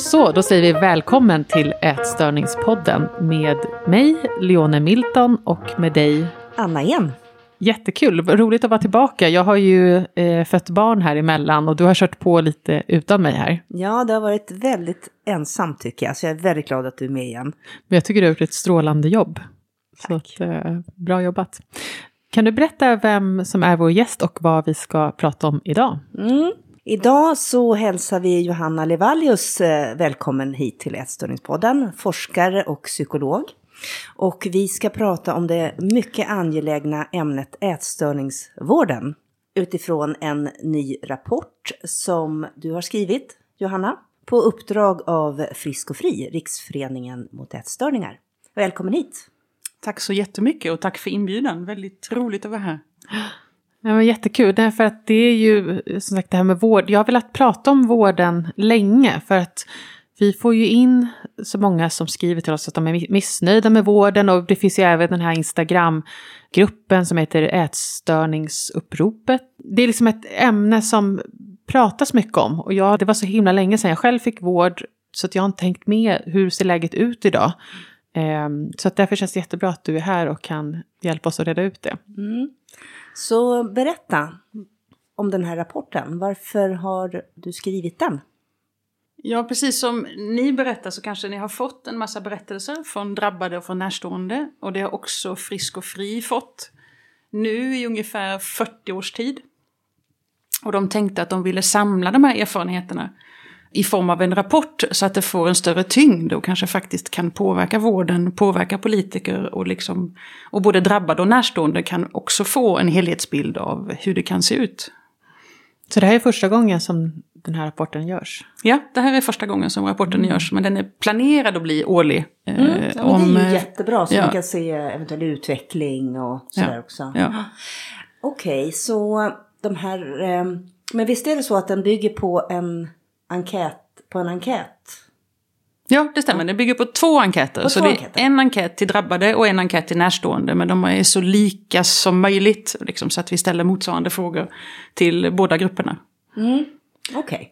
Så, då säger vi välkommen till Ätstörningspodden med mig, Leone Milton, och med dig, Anna igen. Jättekul, roligt att vara tillbaka. Jag har ju eh, fött barn här emellan och du har kört på lite utan mig här. Ja, det har varit väldigt ensamt tycker jag, så jag är väldigt glad att du är med igen. Men jag tycker du har gjort ett strålande jobb. Tack. Så att, eh, bra jobbat. Kan du berätta vem som är vår gäst och vad vi ska prata om idag? Mm. Idag så hälsar vi Johanna Levallius eh, välkommen hit till Ätstörningspodden, forskare och psykolog. Och vi ska prata om det mycket angelägna ämnet ätstörningsvården utifrån en ny rapport som du har skrivit, Johanna, på uppdrag av Frisk och Fri, Riksföreningen mot ätstörningar. Välkommen hit! Tack så jättemycket och tack för inbjudan. Väldigt roligt att vara här. Ja, men jättekul, därför att det är ju som sagt det här med vård. Jag har velat prata om vården länge för att vi får ju in så många som skriver till oss att de är missnöjda med vården och det finns ju även den här Instagram-gruppen som heter Ätstörningsuppropet. Det är liksom ett ämne som pratas mycket om och jag, det var så himla länge sedan jag själv fick vård så att jag har inte tänkt med hur ser läget ut idag. Um, så att därför känns det jättebra att du är här och kan hjälpa oss att reda ut det. Mm. Så berätta om den här rapporten. Varför har du skrivit den? Ja, precis som ni berättar så kanske ni har fått en massa berättelser från drabbade och från närstående. Och det har också Frisk och Fri fått nu i ungefär 40 års tid. Och de tänkte att de ville samla de här erfarenheterna i form av en rapport så att det får en större tyngd och kanske faktiskt kan påverka vården, påverka politiker och, liksom, och både drabbade och närstående kan också få en helhetsbild av hur det kan se ut. Så det här är första gången som den här rapporten görs? Ja, det här är första gången som rapporten mm. görs, men den är planerad att bli årlig. Eh, mm. Ja, om, det är ju jättebra, så ja. man kan se eventuell utveckling och sådär ja. också. Ja. Okej, okay, så de här... Eh, men visst är det så att den bygger på en enkät, på en enkät? Ja, det stämmer. Det bygger på två enkäter. På så två det är enkäter. en enkät till drabbade och en enkät till närstående. Men de är så lika som möjligt. Liksom, så att vi ställer motsvarande frågor till båda grupperna. Mm. Okej. Okay.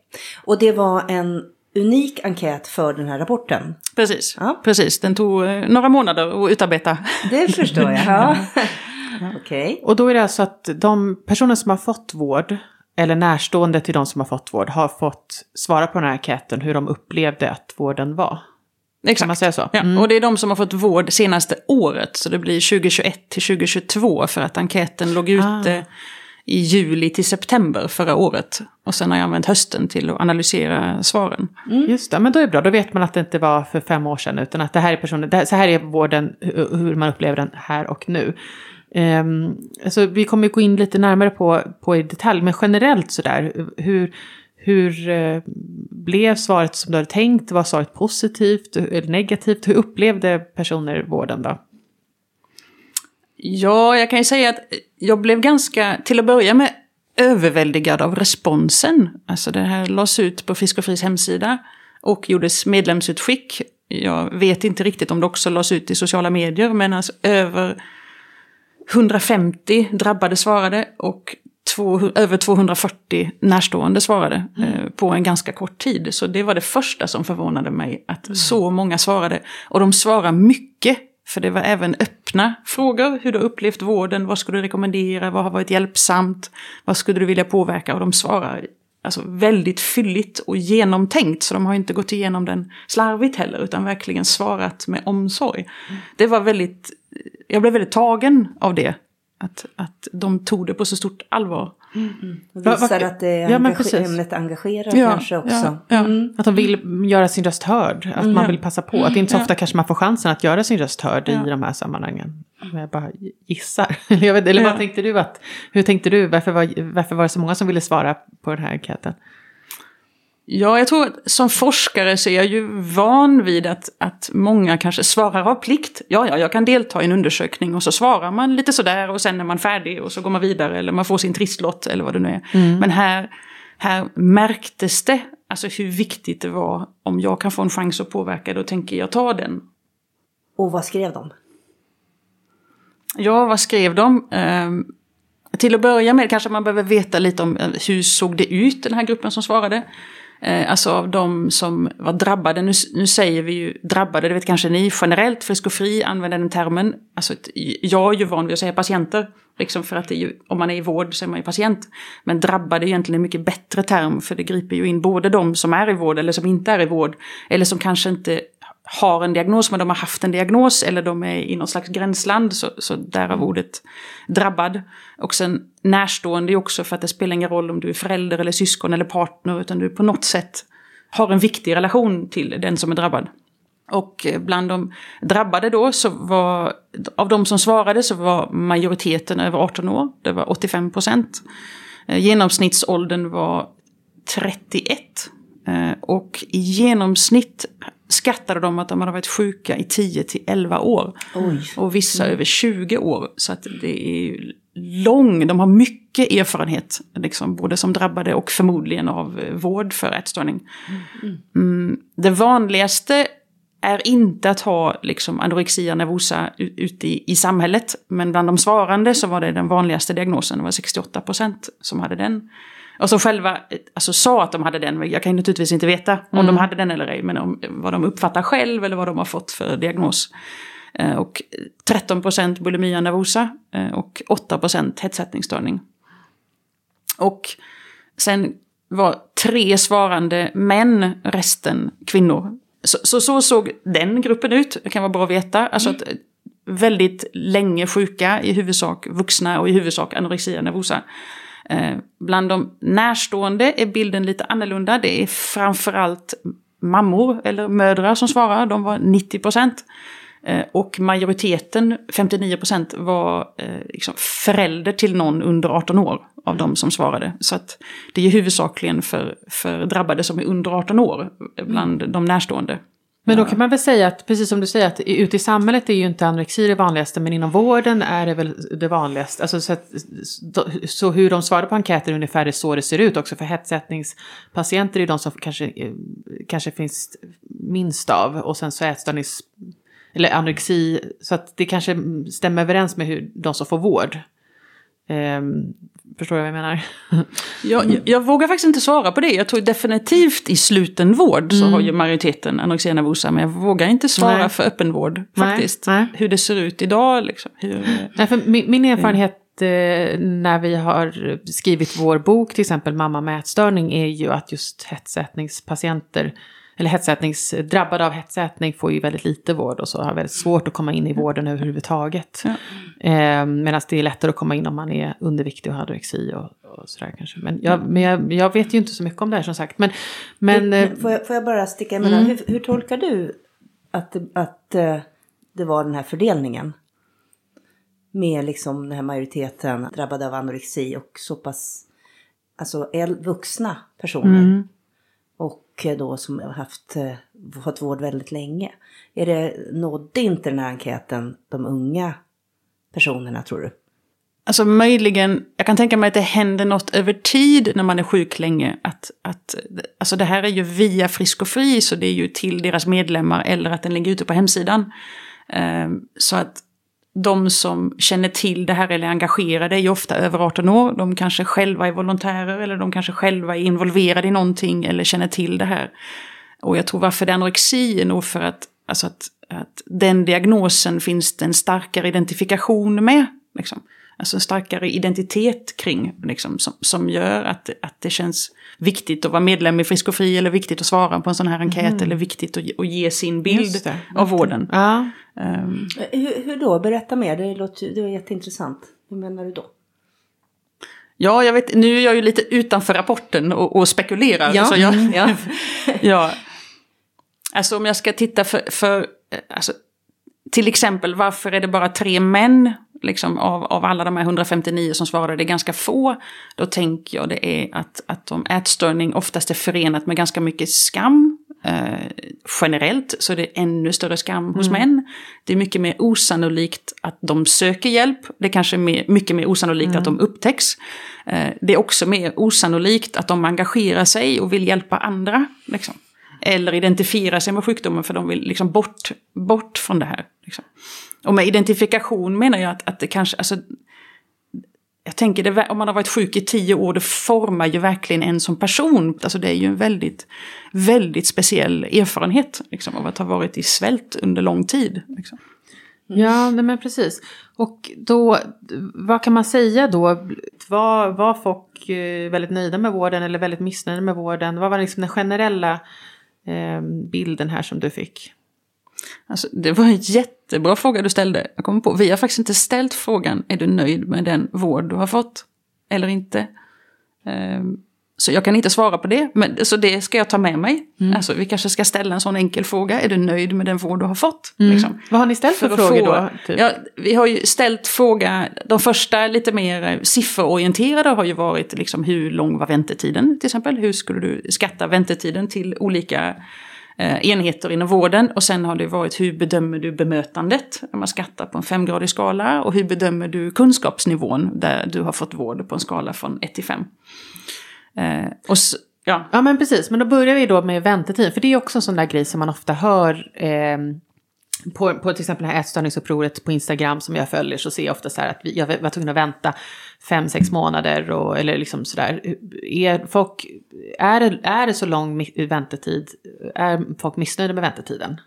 Och det var en unik enkät för den här rapporten? Precis. Ja. Precis. Den tog eh, några månader att utarbeta. Det förstår jag. Ja. Okej. Okay. Och då är det alltså att de personer som har fått vård eller närstående till de som har fått vård har fått svara på den här enkäten hur de upplevde att vården var. Exakt. Kan man säga så? Ja, mm. och det är de som har fått vård senaste året. Så det blir 2021 till 2022 för att enkäten låg ute ah. i juli till september förra året. Och sen har jag använt hösten till att analysera svaren. Mm. Just det, men då är det bra. Då vet man att det inte var för fem år sedan utan att det här är personer, så här är vården, hur man upplever den här och nu. Um, alltså vi kommer gå in lite närmare på, på i detalj, men generellt sådär, hur, hur eh, blev svaret som du hade tänkt? Var svaret positivt eller negativt? Hur upplevde personer vården då? Ja, jag kan ju säga att jag blev ganska, till att börja med, överväldigad av responsen. Alltså det här lades ut på Frisk och Fris hemsida och gjordes medlemsutskick. Jag vet inte riktigt om det också lades ut i sociala medier, men alltså över 150 drabbade svarade och två, över 240 närstående svarade mm. eh, på en ganska kort tid. Så det var det första som förvånade mig, att mm. så många svarade. Och de svarar mycket, för det var även öppna frågor. Hur du upplevt vården, vad skulle du rekommendera, vad har varit hjälpsamt, vad skulle du vilja påverka? Och de svarar alltså, väldigt fylligt och genomtänkt. Så de har inte gått igenom den slarvigt heller, utan verkligen svarat med omsorg. Mm. Det var väldigt jag blev väldigt tagen av det. Att, att de tog det på så stort allvar. Mm. Mm. visar att det ja, engage ämnet engagerar ja, kanske också. Ja, mm. Att de vill göra sin röst hörd. Att man vill passa på. Att det inte så ofta kanske man får chansen att göra sin röst hörd i de här sammanhangen. Jag bara gissar. eller vad tänkte du? Att, hur tänkte du? Varför var, varför var det så många som ville svara på den här enkäten? Ja, jag tror att som forskare så är jag ju van vid att, att många kanske svarar av plikt. Ja, ja, jag kan delta i en undersökning och så svarar man lite sådär och sen är man färdig och så går man vidare eller man får sin trisslott eller vad det nu är. Mm. Men här, här märktes det alltså hur viktigt det var om jag kan få en chans att påverka då tänker jag ta den. Och vad skrev de? Ja, vad skrev de? Um, till att börja med kanske man behöver veta lite om eh, hur såg det ut den här gruppen som svarade. Eh, alltså av de som var drabbade, nu, nu säger vi ju drabbade, det vet kanske ni, generellt frisk och fri använder den termen. Alltså jag är ju van vid att säga patienter, liksom för att det är ju, om man är i vård så är man ju patient. Men drabbade är egentligen en mycket bättre term, för det griper ju in både de som är i vård eller som inte är i vård. Eller som kanske inte har en diagnos men de har haft en diagnos eller de är i något slags gränsland, så, så därav mm. ordet drabbad. Och sen närstående är också för att det spelar ingen roll om du är förälder eller syskon eller partner utan du på något sätt har en viktig relation till den som är drabbad. Och bland de drabbade då så var, av de som svarade så var majoriteten över 18 år, det var 85 procent. Eh, genomsnittsåldern var 31. Eh, och i genomsnitt skattade de att de hade varit sjuka i 10 till 11 år. Oj. Och vissa över 20 år. Så att det är lång, de har mycket erfarenhet, liksom, både som drabbade och förmodligen av eh, vård för ätstörning. Mm. Mm, det vanligaste är inte att ha liksom, anorexia nervosa ute i, i samhället. Men bland de svarande så var det den vanligaste diagnosen, det var 68 procent som hade den. Och som själva alltså, sa att de hade den, jag kan naturligtvis inte veta om mm. de hade den eller ej, men om, vad de uppfattar själv eller vad de har fått för diagnos. Eh, och 13 procent bulimia nervosa eh, och 8 procent hetsättningsstörning. Och sen var tre svarande män, resten kvinnor. Så, så, så såg den gruppen ut, det kan vara bra att veta. Alltså mm. att väldigt länge sjuka, i huvudsak vuxna och i huvudsak anorexia nervosa. Eh, bland de närstående är bilden lite annorlunda. Det är framförallt mammor eller mödrar som svarar. De var 90 procent. Eh, och majoriteten, 59 procent, var eh, liksom förälder till någon under 18 år av de som svarade. Så att det är huvudsakligen för, för drabbade som är under 18 år bland de närstående. Men då kan man väl säga att, precis som du säger, att ute i samhället är ju inte anorexi det vanligaste, men inom vården är det väl det vanligaste. Alltså, så, att, så hur de svarar på enkäten ungefär är så det ser ut också, för hetsättningspatienter är de som kanske, kanske finns minst av, och sen så ätstörnings, eller anorexi, så att det kanske stämmer överens med hur de som får vård. Um, Förstår jag vad jag menar? jag, jag, vågar faktiskt inte svara på det. Jag tror definitivt i slutenvård så mm. har ju majoriteten anorexia nervosa. Men jag vågar inte svara Nej. för öppenvård faktiskt. Nej. Nej. Hur det ser ut idag liksom. Hur, Nej, för min, min erfarenhet eh, när vi har skrivit vår bok, till exempel Mamma med ätstörning, är ju att just hetsätningspatienter eller hetsätningsdrabbade av hetsätning får ju väldigt lite vård och så har väldigt svårt att komma in i vården överhuvudtaget. Ja. Eh, Medan det är lättare att komma in om man är underviktig och har anorexi och, och sådär kanske. Men, jag, men jag, jag, vet ju inte så mycket om det här som sagt. Men, men, men får, jag, får jag bara sticka emellan, mm. hur, hur tolkar du att, att uh, det var den här fördelningen? Med liksom den här majoriteten drabbade av anorexi och så pass alltså vuxna personer. Mm och eh, då som har haft, eh, fått vård väldigt länge. Är det, nådde inte den här enkäten de unga personerna tror du? Alltså möjligen, jag kan tänka mig att det händer något över tid när man är sjuk länge. Att, att, alltså det här är ju via Frisk och Fri, så det är ju till deras medlemmar eller att den ligger ute på hemsidan. Ehm, så att de som känner till det här eller är engagerade är ju ofta över 18 år. De kanske själva är volontärer eller de kanske själva är involverade i någonting eller känner till det här. Och jag tror varför det är anorexi är nog för att, alltså att, att den diagnosen finns det en starkare identifikation med. Liksom. Alltså en starkare identitet kring, liksom, som, som gör att, att det känns viktigt att vara medlem i Frisk och Fri eller viktigt att svara på en sån här enkät mm. eller viktigt att, att ge sin bild av vården. Ja. Um, hur, hur, då? Berätta mer, det låter det var jätteintressant. Hur menar du då? Ja, jag vet, nu är jag ju lite utanför rapporten och, och spekulerar. Ja. Så jag, mm, ja. ja. Alltså om jag ska titta för, för alltså, till exempel varför är det bara tre män liksom, av, av alla de här 159 som svarade, det är ganska få. Då tänker jag det är att, att om ätstörning oftast är förenat med ganska mycket skam. Eh, generellt så är det ännu större skam hos mm. män. Det är mycket mer osannolikt att de söker hjälp. Det är kanske mer, mycket mer osannolikt mm. att de upptäcks. Eh, det är också mer osannolikt att de engagerar sig och vill hjälpa andra. Liksom. Eller identifiera sig med sjukdomen för de vill liksom bort, bort från det här. Liksom. Och med identifikation menar jag att, att det kanske, alltså, jag tänker det, om man har varit sjuk i tio år, det formar ju verkligen en som person. Alltså det är ju en väldigt, väldigt speciell erfarenhet liksom, av att ha varit i svält under lång tid. Liksom. Ja, nej men precis. Och då, vad kan man säga då? Var, var folk eh, väldigt nöjda med vården eller väldigt missnöjda med vården? Vad var liksom den generella eh, bilden här som du fick? Alltså, det var en jättebra fråga du ställde. Jag kommer på, vi har faktiskt inte ställt frågan, är du nöjd med den vård du har fått? Eller inte? Um, så jag kan inte svara på det, men, så det ska jag ta med mig. Mm. Alltså, vi kanske ska ställa en sån enkel fråga, är du nöjd med den vård du har fått? Mm. Liksom. Vad har ni ställt för, för frågor få, då? Typ? Ja, vi har ju ställt fråga, de första lite mer sifferorienterade har ju varit liksom, hur lång var väntetiden till exempel? Hur skulle du skatta väntetiden till olika Eh, enheter inom vården. Och sen har det varit hur bedömer du bemötandet? Om man skattar på en femgradig skala. Och hur bedömer du kunskapsnivån där du har fått vård på en skala från 1 till 5. Eh, och så, ja. ja men precis, men då börjar vi då med väntetid. För det är också en sån där grej som man ofta hör. Eh, på, på till exempel det här ätstörningsupproret på Instagram som jag följer så ser jag ofta så här att jag var tvungen att vänta fem, sex månader och, eller liksom sådär. Är, folk, är, det, är det så lång väntetid? Är folk missnöjda med väntetiden?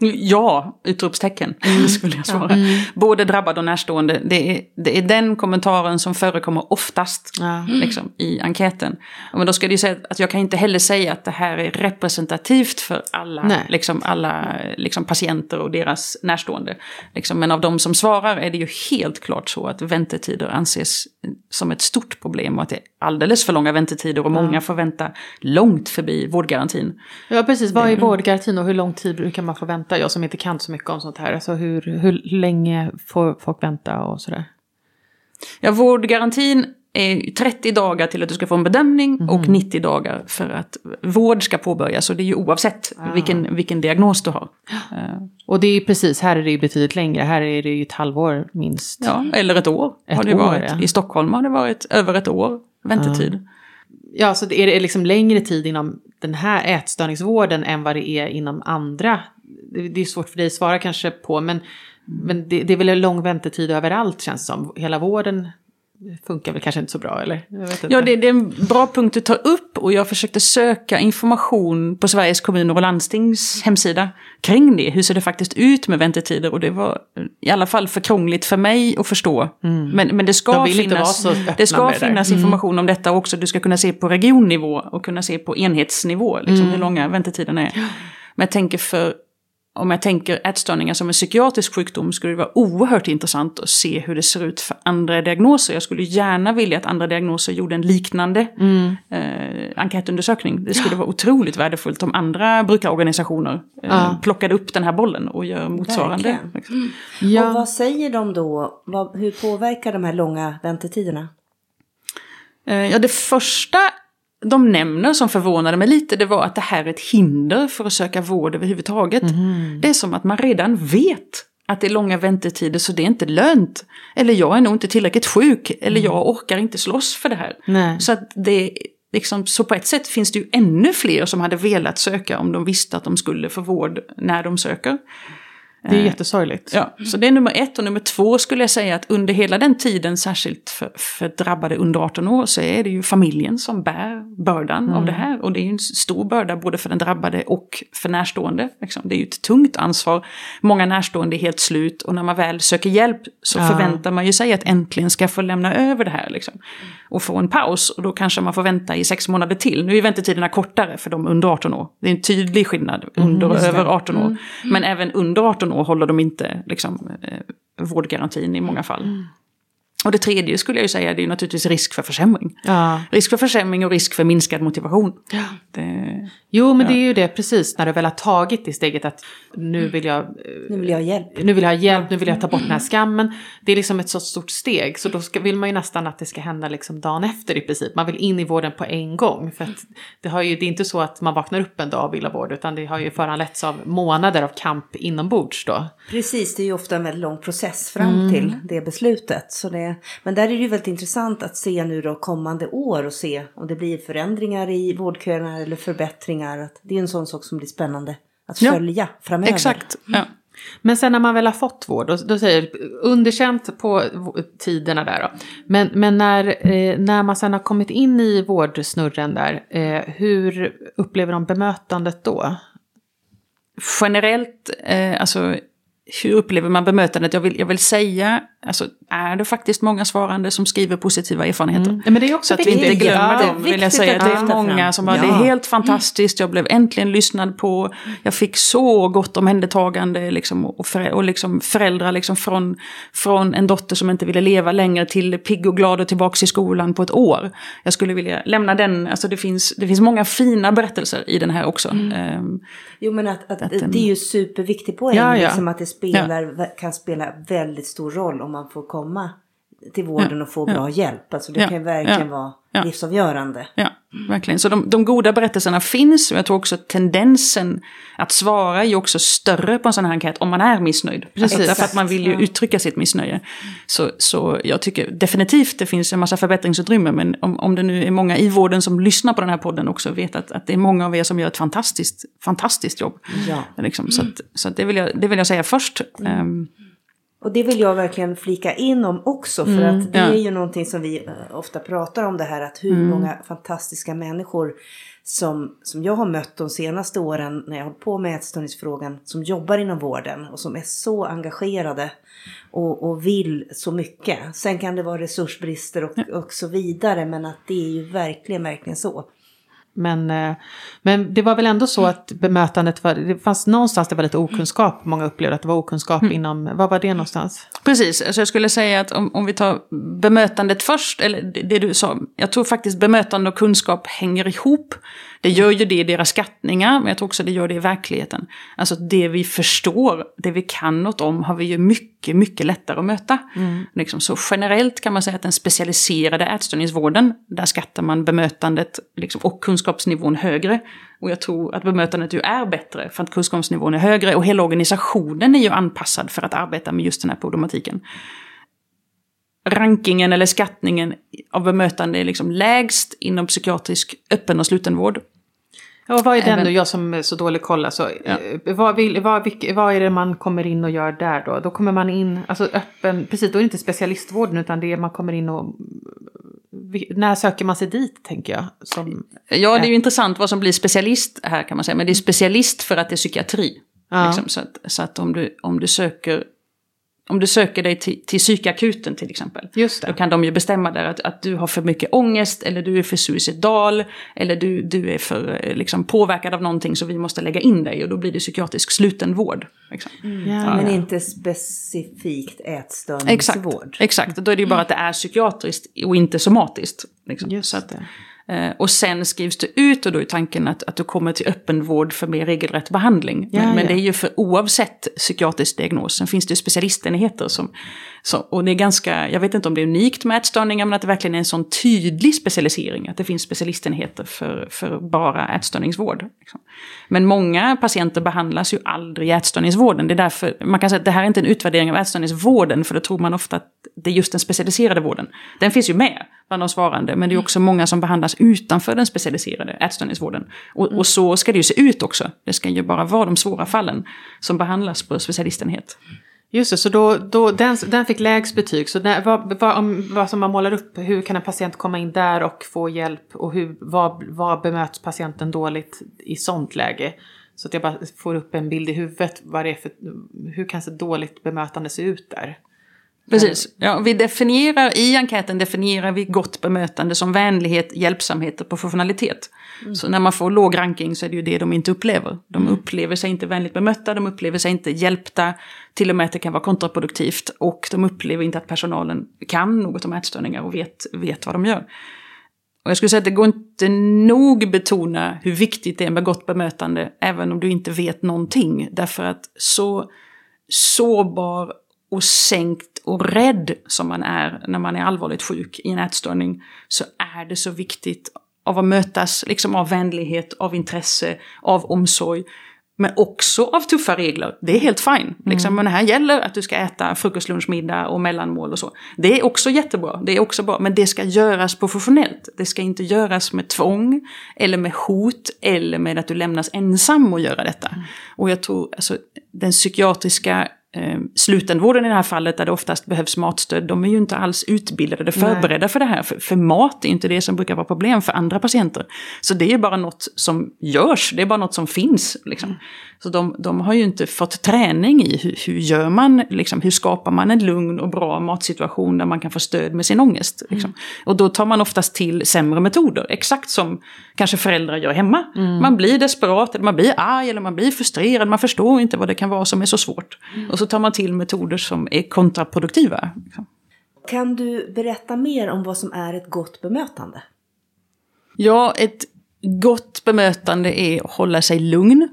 Ja, utropstecken mm. skulle jag svara. Mm. Både drabbad och närstående. Det är, det är den kommentaren som förekommer oftast ja. liksom, i enkäten. Men då ska det ju säga att jag kan inte heller säga att det här är representativt för alla, liksom, alla liksom, patienter och deras närstående. Liksom, men av de som svarar är det ju helt klart så att väntetider anses som ett stort problem och att det alldeles för långa väntetider och många får vänta långt förbi vårdgarantin. Ja, precis. Vad är vårdgarantin och hur lång tid brukar man få vänta? Jag som inte kan så mycket om sånt här. Alltså hur, hur länge får folk vänta och sådär? Ja, vårdgarantin är 30 dagar till att du ska få en bedömning mm. och 90 dagar för att vård ska påbörjas. Och det är ju oavsett ah. vilken, vilken diagnos du har. Uh. Och det är precis, här är det ju betydligt längre. Här är det ju ett halvår minst. Ja, eller ett år. Ett har det år, varit. Ja. I Stockholm har det varit över ett år väntetid. Uh. Ja, så är det liksom längre tid inom den här ätstörningsvården än vad det är inom andra det är svårt för dig att svara kanske på, men, men det, det är väl en lång väntetid överallt känns det som. Hela vården funkar väl kanske inte så bra eller? Ja, det, det, är en bra punkt du tar upp och jag försökte söka information på Sveriges kommuner och landstings hemsida kring det. Hur ser det faktiskt ut med väntetider? Och det var i alla fall för krångligt för mig att förstå. Mm. Men, men det ska finnas, det ska finnas mm. information om detta också. Du ska kunna se på regionnivå och kunna se på enhetsnivå liksom, mm. hur långa väntetiderna är. Men jag tänker för om jag tänker ätstörningar som en psykiatrisk sjukdom skulle det vara oerhört intressant att se hur det ser ut för andra diagnoser. Jag skulle gärna vilja att andra diagnoser gjorde en liknande mm. eh, enkätundersökning. Det skulle ja. vara otroligt värdefullt om andra brukarorganisationer eh, ja. plockade upp den här bollen och gör motsvarande. Mm. Ja. Och vad säger de då? Vad, hur påverkar de här långa väntetiderna? Eh, ja, det första de nämner som förvånade mig lite det var att det här är ett hinder för att söka vård överhuvudtaget. Mm. Det är som att man redan vet att det är långa väntetider så det är inte lönt. Eller jag är nog inte tillräckligt sjuk eller mm. jag orkar inte slåss för det här. Nej. Så att det liksom, så på ett sätt finns det ju ännu fler som hade velat söka om de visste att de skulle få vård när de söker. Det är eh, jättesorgligt. Ja, så det är nummer ett. Och nummer två skulle jag säga att under hela den tiden, särskilt för, för drabbade under 18 år, så är det ju familjen som bär bördan mm. av det här. Och det är ju en stor börda både för den drabbade och för närstående. Liksom. Det är ju ett tungt ansvar. Många närstående är helt slut och när man väl söker hjälp så ja. förväntar man ju sig att äntligen ska få lämna över det här. Liksom. Och få en paus och då kanske man får vänta i sex månader till. Nu är väntetiderna kortare för de under 18 år. Det är en tydlig skillnad under och mm, över 18 år. Mm. Men även under 18 år och håller de inte liksom, eh, vårdgarantin i många fall. Mm. Och det tredje skulle jag ju säga, det är ju naturligtvis risk för försämring. Ja. Risk för försämring och risk för minskad motivation. Ja. Det, jo, men ja. det är ju det precis när du väl har tagit det steget att nu vill jag... Nu vill jag ha hjälp. Nu vill jag ha hjälp, nu vill jag ta bort den här skammen. Det är liksom ett så stort steg, så då ska, vill man ju nästan att det ska hända liksom dagen efter i princip. Man vill in i vården på en gång. För att det, har ju, det är inte så att man vaknar upp en dag och vill ha vård, utan det har ju föranletts av månader av kamp inombords då. Precis, det är ju ofta en väldigt lång process fram mm. till det beslutet. Så det men där är det ju väldigt intressant att se nu då kommande år och se om det blir förändringar i vårdköerna eller förbättringar. Det är en sån sak som blir spännande att följa ja, framöver. Exakt. Ja. Men sen när man väl har fått vård, då, då säger underkänt på tiderna där då. Men, men när, eh, när man sen har kommit in i vårdsnurren där, eh, hur upplever de bemötandet då? Generellt, eh, alltså hur upplever man bemötandet? Jag vill, jag vill säga, alltså, är det faktiskt många svarande som skriver positiva erfarenheter? Mm. Men det är också så att vi inte glömmer dem, vill jag säga. Att det är många som bara, ja. det är helt fantastiskt, jag blev äntligen lyssnad på, jag fick så gott omhändertagande, liksom, och, för, och liksom föräldrar liksom från, från en dotter som inte ville leva längre till pigg och glad och tillbaka i skolan på ett år. Jag skulle vilja lämna den, alltså det finns, det finns många fina berättelser i den här också. Mm. Um, jo men att, att, att, det är ju superviktigt poäng, ja, ja. Liksom att det spelar, ja. kan spela väldigt stor roll om man får komma till vården och få bra hjälp. Alltså det kan verkligen vara livsavgörande. Ja, verkligen. Så de, de, goda berättelserna finns och jag tror också tendensen att svara är också större på en sån här enkät om man är missnöjd. Precis. Därför att man vill ju uttrycka sitt missnöje. Så, så jag tycker definitivt det finns en massa förbättringsutrymme men om, om det nu är många i vården som lyssnar på den här podden också vet att, att det är många av er som gör ett fantastiskt, fantastiskt jobb. Ja. Liksom, så att, så att det, vill jag, det vill jag säga först. Mm. Och det vill jag verkligen flika in om också. För mm, att det ja. är ju någonting som vi eh, ofta pratar om det här. Att hur mm. många fantastiska människor som, som jag har mött de senaste åren när jag har på med ätstörningsfrågan. Som jobbar inom vården och som är så engagerade. Och, och vill så mycket. Sen kan det vara resursbrister och, och så vidare. Men att det är ju verkligen, verkligen så. Men, eh, men det var väl ändå så att bemötandet var, det fanns någonstans det var lite okunskap, många upplevde att det var okunskap mm. inom, vad var det någonstans? Precis, alltså jag skulle säga att om, om vi tar bemötandet först, eller det, det, du sa, jag tror faktiskt bemötande och kunskap hänger ihop. Det gör ju det i deras skattningar, men jag tror också det gör det i verkligheten. Alltså det vi förstår, det vi kan något om, har vi ju mycket, mycket lättare att möta. Mm. Liksom, så generellt kan man säga att den specialiserade ätstörningsvården, där skattar man bemötandet liksom, och kunskapsnivån högre. Och jag tror att bemötandet ju är bättre för att kunskapsnivån är högre och hela organisationen är ju anpassad för att arbeta med just den här problematiken rankingen eller skattningen av bemötande är liksom lägst inom psykiatrisk öppen och slutenvård. Ja, vad är den då, jag som är så dålig koll alltså, ja. Eh, vad, vill, vad, vad är det man kommer in och gör där då? Då kommer man in, alltså öppen, precis då är det inte specialistvården utan det är man kommer in och när söker man sig dit tänker jag? Som, ja, det är ju intressant vad som blir specialist här kan man säga. Men det är specialist för att det är psykiatri. Ja. Liksom, så att, så att om, du, om du söker om du söker dig till, till psykakuten till exempel. Just det. Då kan de ju bestämma där att, att du har för mycket ångest eller du är för suicidal. Eller du, du är för eh, liksom, påverkad av någonting så vi måste lägga in dig och då blir det psykiatrisk slutenvård. Liksom. Mm. Ja, men ja. inte specifikt ätstörningsvård. Exakt, exakt, då är det ju bara att det är psykiatriskt och inte somatiskt. Liksom. Just så att, det. Eh, och sen skrivs det ut och då är tanken att, att du kommer till öppenvård för mer regelrätt behandling. Ja, men, ja. men, det är ju för oavsett psykiatrisk diagnos. Sen finns det ju specialistenheter som, som, och det är ganska, jag vet inte om det är unikt med ätstörningar, men att det verkligen är en sån tydlig specialisering. Att det finns specialistenheter för, för bara ätstörningsvård. Liksom. Men många patienter behandlas ju aldrig i ätstörningsvården. Det är därför, man kan säga att det här är inte en utvärdering av ätstörningsvården, för då tror man ofta att det är just den specialiserade vården. Den finns ju med bland de svarande, men det är också många som behandlas utanför den specialiserade ätstörningsvården. Och, och så ska det ju se ut också. Det ska ju bara vara de svåra fallen som behandlas på specialistenhet. Just det, så då, då, den, den fick lägst betyg. Så när, vad, vad, om, vad som man målar upp, hur kan en patient komma in där och få hjälp? Och hur, vad, vad bemöts patienten dåligt i sånt läge? Så att jag bara får upp en bild i huvudet. Vad det är för, hur kan ett dåligt bemötande se ut där? Precis. Ja, vi definierar, I enkäten definierar vi gott bemötande som vänlighet, hjälpsamhet och professionalitet. Mm. Så när man får låg ranking så är det ju det de inte upplever. De mm. upplever sig inte vänligt bemötta, de upplever sig inte hjälpta, till och med att det kan vara kontraproduktivt. Och de upplever inte att personalen kan något om ätstörningar och vet, vet vad de gör. Och jag skulle säga att det går inte nog betona hur viktigt det är med gott bemötande, även om du inte vet någonting. Därför att så sårbar och sänkt och rädd som man är när man är allvarligt sjuk i en ätstörning så är det så viktigt av att mötas liksom av vänlighet, av intresse, av omsorg. Men också av tuffa regler. Det är helt fine. Liksom. Men här gäller att du ska äta frukost, lunch, middag och mellanmål och så. Det är också jättebra. Det är också bra. Men det ska göras professionellt. Det ska inte göras med tvång. Eller med hot. Eller med att du lämnas ensam och göra detta. Och jag tror alltså, den psykiatriska eh, slutenvården i det här fallet, där det oftast behövs matstöd, de är ju inte alls utbildade förberedda Nej. för det här. För, för, mat är inte det som brukar vara problem för andra patienter. Så det är ju bara något som görs, det är bara något som finns. Liksom. Mm. Så de, de, har ju inte fått träning i hur, hur gör man, liksom, hur skapar man en lugn och bra matsituation där man kan få stöd med sin ångest. Liksom. Mm. Och då tar man oftast till sämre metoder, exakt som kanske föräldrar gör hemma. Mm. Man blir desperat, eller man blir arg, eller man blir frustrerad, man förstår inte vad det kan vara som är så svårt. Mm. Och så tar man till metoder som är kontraproduktiva. Liksom. Kan du berätta mer om vad som är ett gott bemötande? Ja, ett gott bemötande är att hålla sig lugn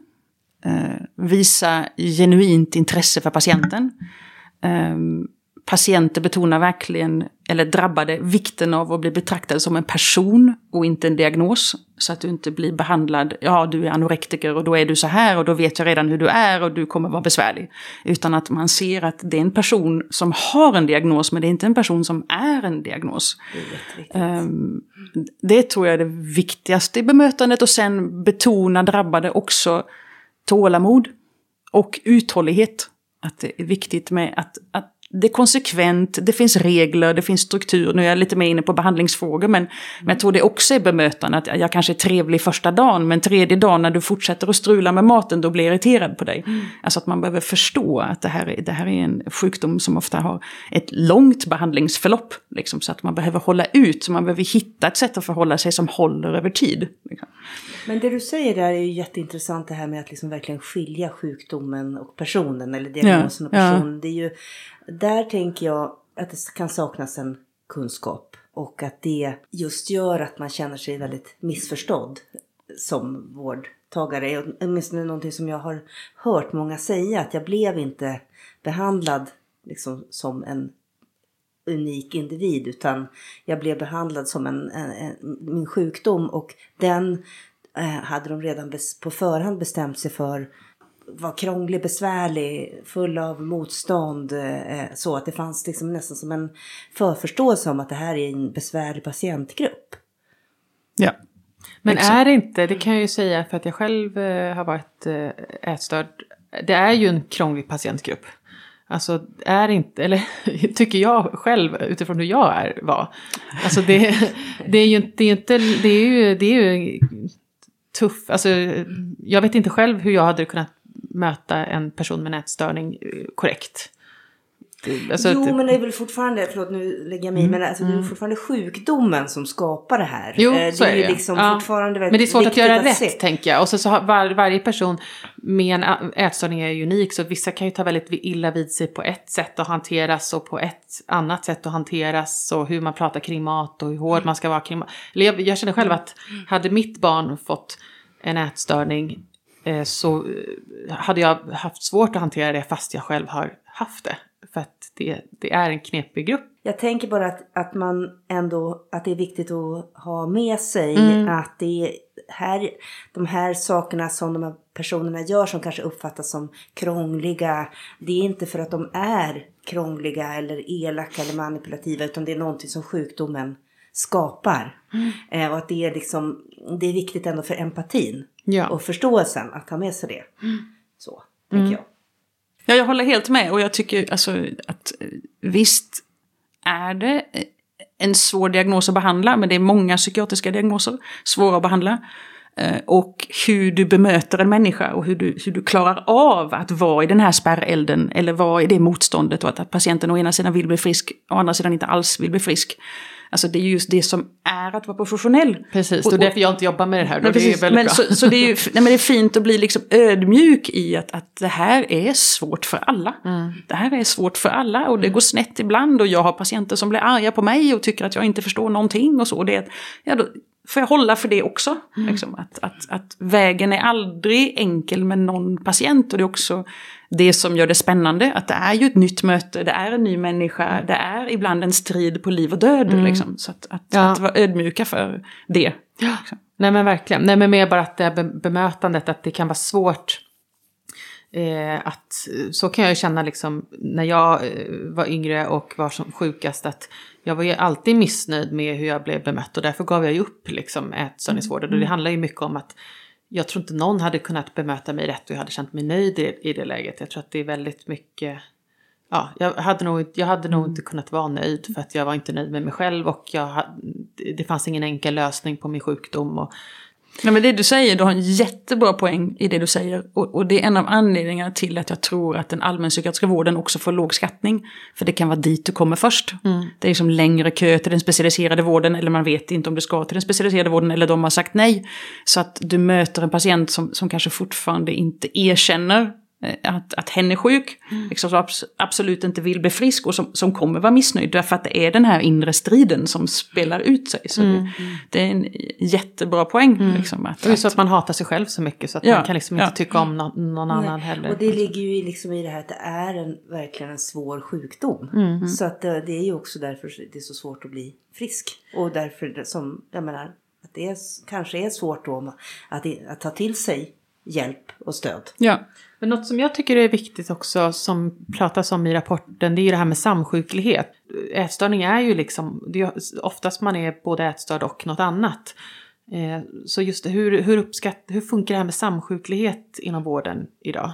visa genuint intresse för patienten. Eh, patienter betonar verkligen, eller drabbade, vikten av att bli betraktad som en person och inte en diagnos. Så att du inte blir behandlad, ja du är anorektiker och då är du så här och då vet jag redan hur du är och du kommer vara besvärlig. Utan att man ser att det är en person som har en diagnos men det är inte en person som är en diagnos. Det, um, det tror jag är det viktigaste i bemötandet och sen betona drabbade också tålamod och uthållighet. Att det är viktigt med att, att det är konsekvent, det finns regler, det finns struktur. Nu är jag lite mer inne på behandlingsfrågor, men, men jag tror det också är bemötande. Att jag kanske är trevlig första dagen, men tredje dagen när du fortsätter att strula med maten, då blir jag irriterad på dig. Mm. Alltså att man behöver förstå att det här, är, det här är en sjukdom som ofta har ett långt behandlingsförlopp. Liksom, så att man behöver hålla ut, så man behöver hitta ett sätt att förhålla sig som håller över tid. Liksom. Men det du säger där är ju jätteintressant det här med att liksom verkligen skilja sjukdomen och personen eller diagnosen ja, och personen. Det är ju, där tänker jag att det kan saknas en kunskap och att det just gör att man känner sig väldigt missförstådd som vårdtagare. Åtminstone någonting som jag har hört många säga att jag blev inte behandlad liksom som en unik individ utan jag blev behandlad som en, en, en min sjukdom och den hade de redan på förhand bestämt sig för var krånglig, besvärlig, full av motstånd. Eh, så att det fanns liksom nästan som en förförståelse om att det här är en besvärlig patientgrupp. Ja. Men Exakt. är det inte, det kan jag ju säga för att jag själv eh, har varit eh, ätstörd. Det är ju en krånglig patientgrupp. Alltså är inte, eller tycker jag själv utifrån hur jag är var. Alltså det, det är ju inte, det är, inte, det är ju, det är ju tuff, alltså jag vet inte själv hur jag hade kunnat möta en person med nätstörning eh, korrekt. Alltså, jo, men det är väl fortfarande, förlåt nu lägger jag mig mm, men alltså, det är mm. fortfarande sjukdomen som skapar det här. Jo, det så är det. Är liksom ja. fortfarande men det är svårt att göra att rätt, se. tänker jag. Och så, så har var, varje person med en ätstörning är unik, så vissa kan ju ta väldigt illa vid sig på ett sätt att hanteras och på ett annat sätt att hanteras och hur man pratar kring mat och hur hård mm. man ska vara kring mat. Jag, jag känner själv att hade mitt barn fått en ätstörning Eh, så eh, hade jag haft svårt att hantera det fast jag själv har haft det. För att det, det är en knepig grupp. Jag tänker bara att, att man ändå, att det är viktigt att ha med sig mm. att det är här, de här sakerna som de här personerna gör som kanske uppfattas som krångliga. Det är inte för att de är krångliga eller elaka eller manipulativa utan det är någonting som sjukdomen skapar. Mm. Eh, och att det är liksom, det är viktigt ändå för empatin ja. och förståelsen att ha med sig det. Mm. Så, tänker mm. jag. Ja, jag håller helt med och jag tycker alltså att eh, visst är det eh, en svår diagnos att behandla, men det är många psykiatriska diagnoser svåra att behandla. Eh, och hur du bemöter en människa och hur du, hur du klarar av att vara i den här spärrelden eller vara i det motståndet och att patienten å ena sidan vill bli frisk och å andra sidan inte alls vill bli frisk. Alltså det är just det som är att vara professionell. Precis, och, och därför jag inte jobbar med det här. Nej, precis, det är men, så, så, det är ju nej, men det är fint att bli liksom ödmjuk i att, att det här är svårt för alla. Mm. Det här är svårt för alla och det går snett ibland och jag har patienter som blir arga på mig och tycker att jag inte förstår någonting och så. Det, ja, då, får jag hålla för det också. Mm. Liksom, att, att, att vägen är aldrig enkel med någon patient och det är också det som gör det spännande. Att det är ju ett nytt möte, det är en ny människa, det är ibland en strid på liv och död. Mm. Liksom. Så att, att, ja. att, vara ödmjuka för det. Ja. Liksom. Nej men verkligen, nej men mer bara att det här bemötandet, att det kan vara svårt Eh, att, så kan jag ju känna liksom när jag eh, var yngre och var som sjukast att jag var ju alltid missnöjd med hur jag blev bemött och därför gav jag ju upp liksom ätstörningsvården. Och det handlar ju mycket om att jag tror inte någon hade kunnat bemöta mig rätt och jag hade känt mig nöjd i, i det läget. Jag tror att det är väldigt mycket Ja, jag hade, nog, jag hade nog inte kunnat vara nöjd för att jag var inte nöjd med mig själv och jag, det fanns ingen enkel lösning på min sjukdom. Och, Nej, men det du säger, du har en jättebra poäng i det du säger. Och, och det är en av anledningarna till att jag tror att den allmänpsykiatriska vården också får låg skattning. För det kan vara dit du kommer först. Mm. Det är liksom längre kö till den specialiserade vården eller man vet inte om du ska till den specialiserade vården eller de har sagt nej. Så att du möter en patient som, som kanske fortfarande inte erkänner att, att hen är sjuk, Mm. liksom, som abs- absolut inte vill bli frisk och som, som kommer vara missnöjd. Därför att det är den här inre striden som spelar ut sig. Så Mm. det, det är en jättebra poäng. Liksom, att, det är så att man hatar sig själv så mycket så att Ja, man kan liksom inte ja. tycka om nå- någon annan Nej, heller. Och det ligger ju liksom i det här att det är en, verkligen en svår sjukdom. Mm. Så att det, det är ju också därför det är så svårt att bli frisk. Och därför det som, jag menar, att det är, kanske är svårt då att, att ta till sig hjälp och stöd. Ja. Men något som jag tycker är viktigt också som pratas om i rapporten det är ju det här med samsjuklighet. Ätstörning är ju liksom, det är oftast man är både ätstörd och något annat. Eh, så just det, hur, hur, uppskatt, hur funkar det här med samsjuklighet inom vården idag?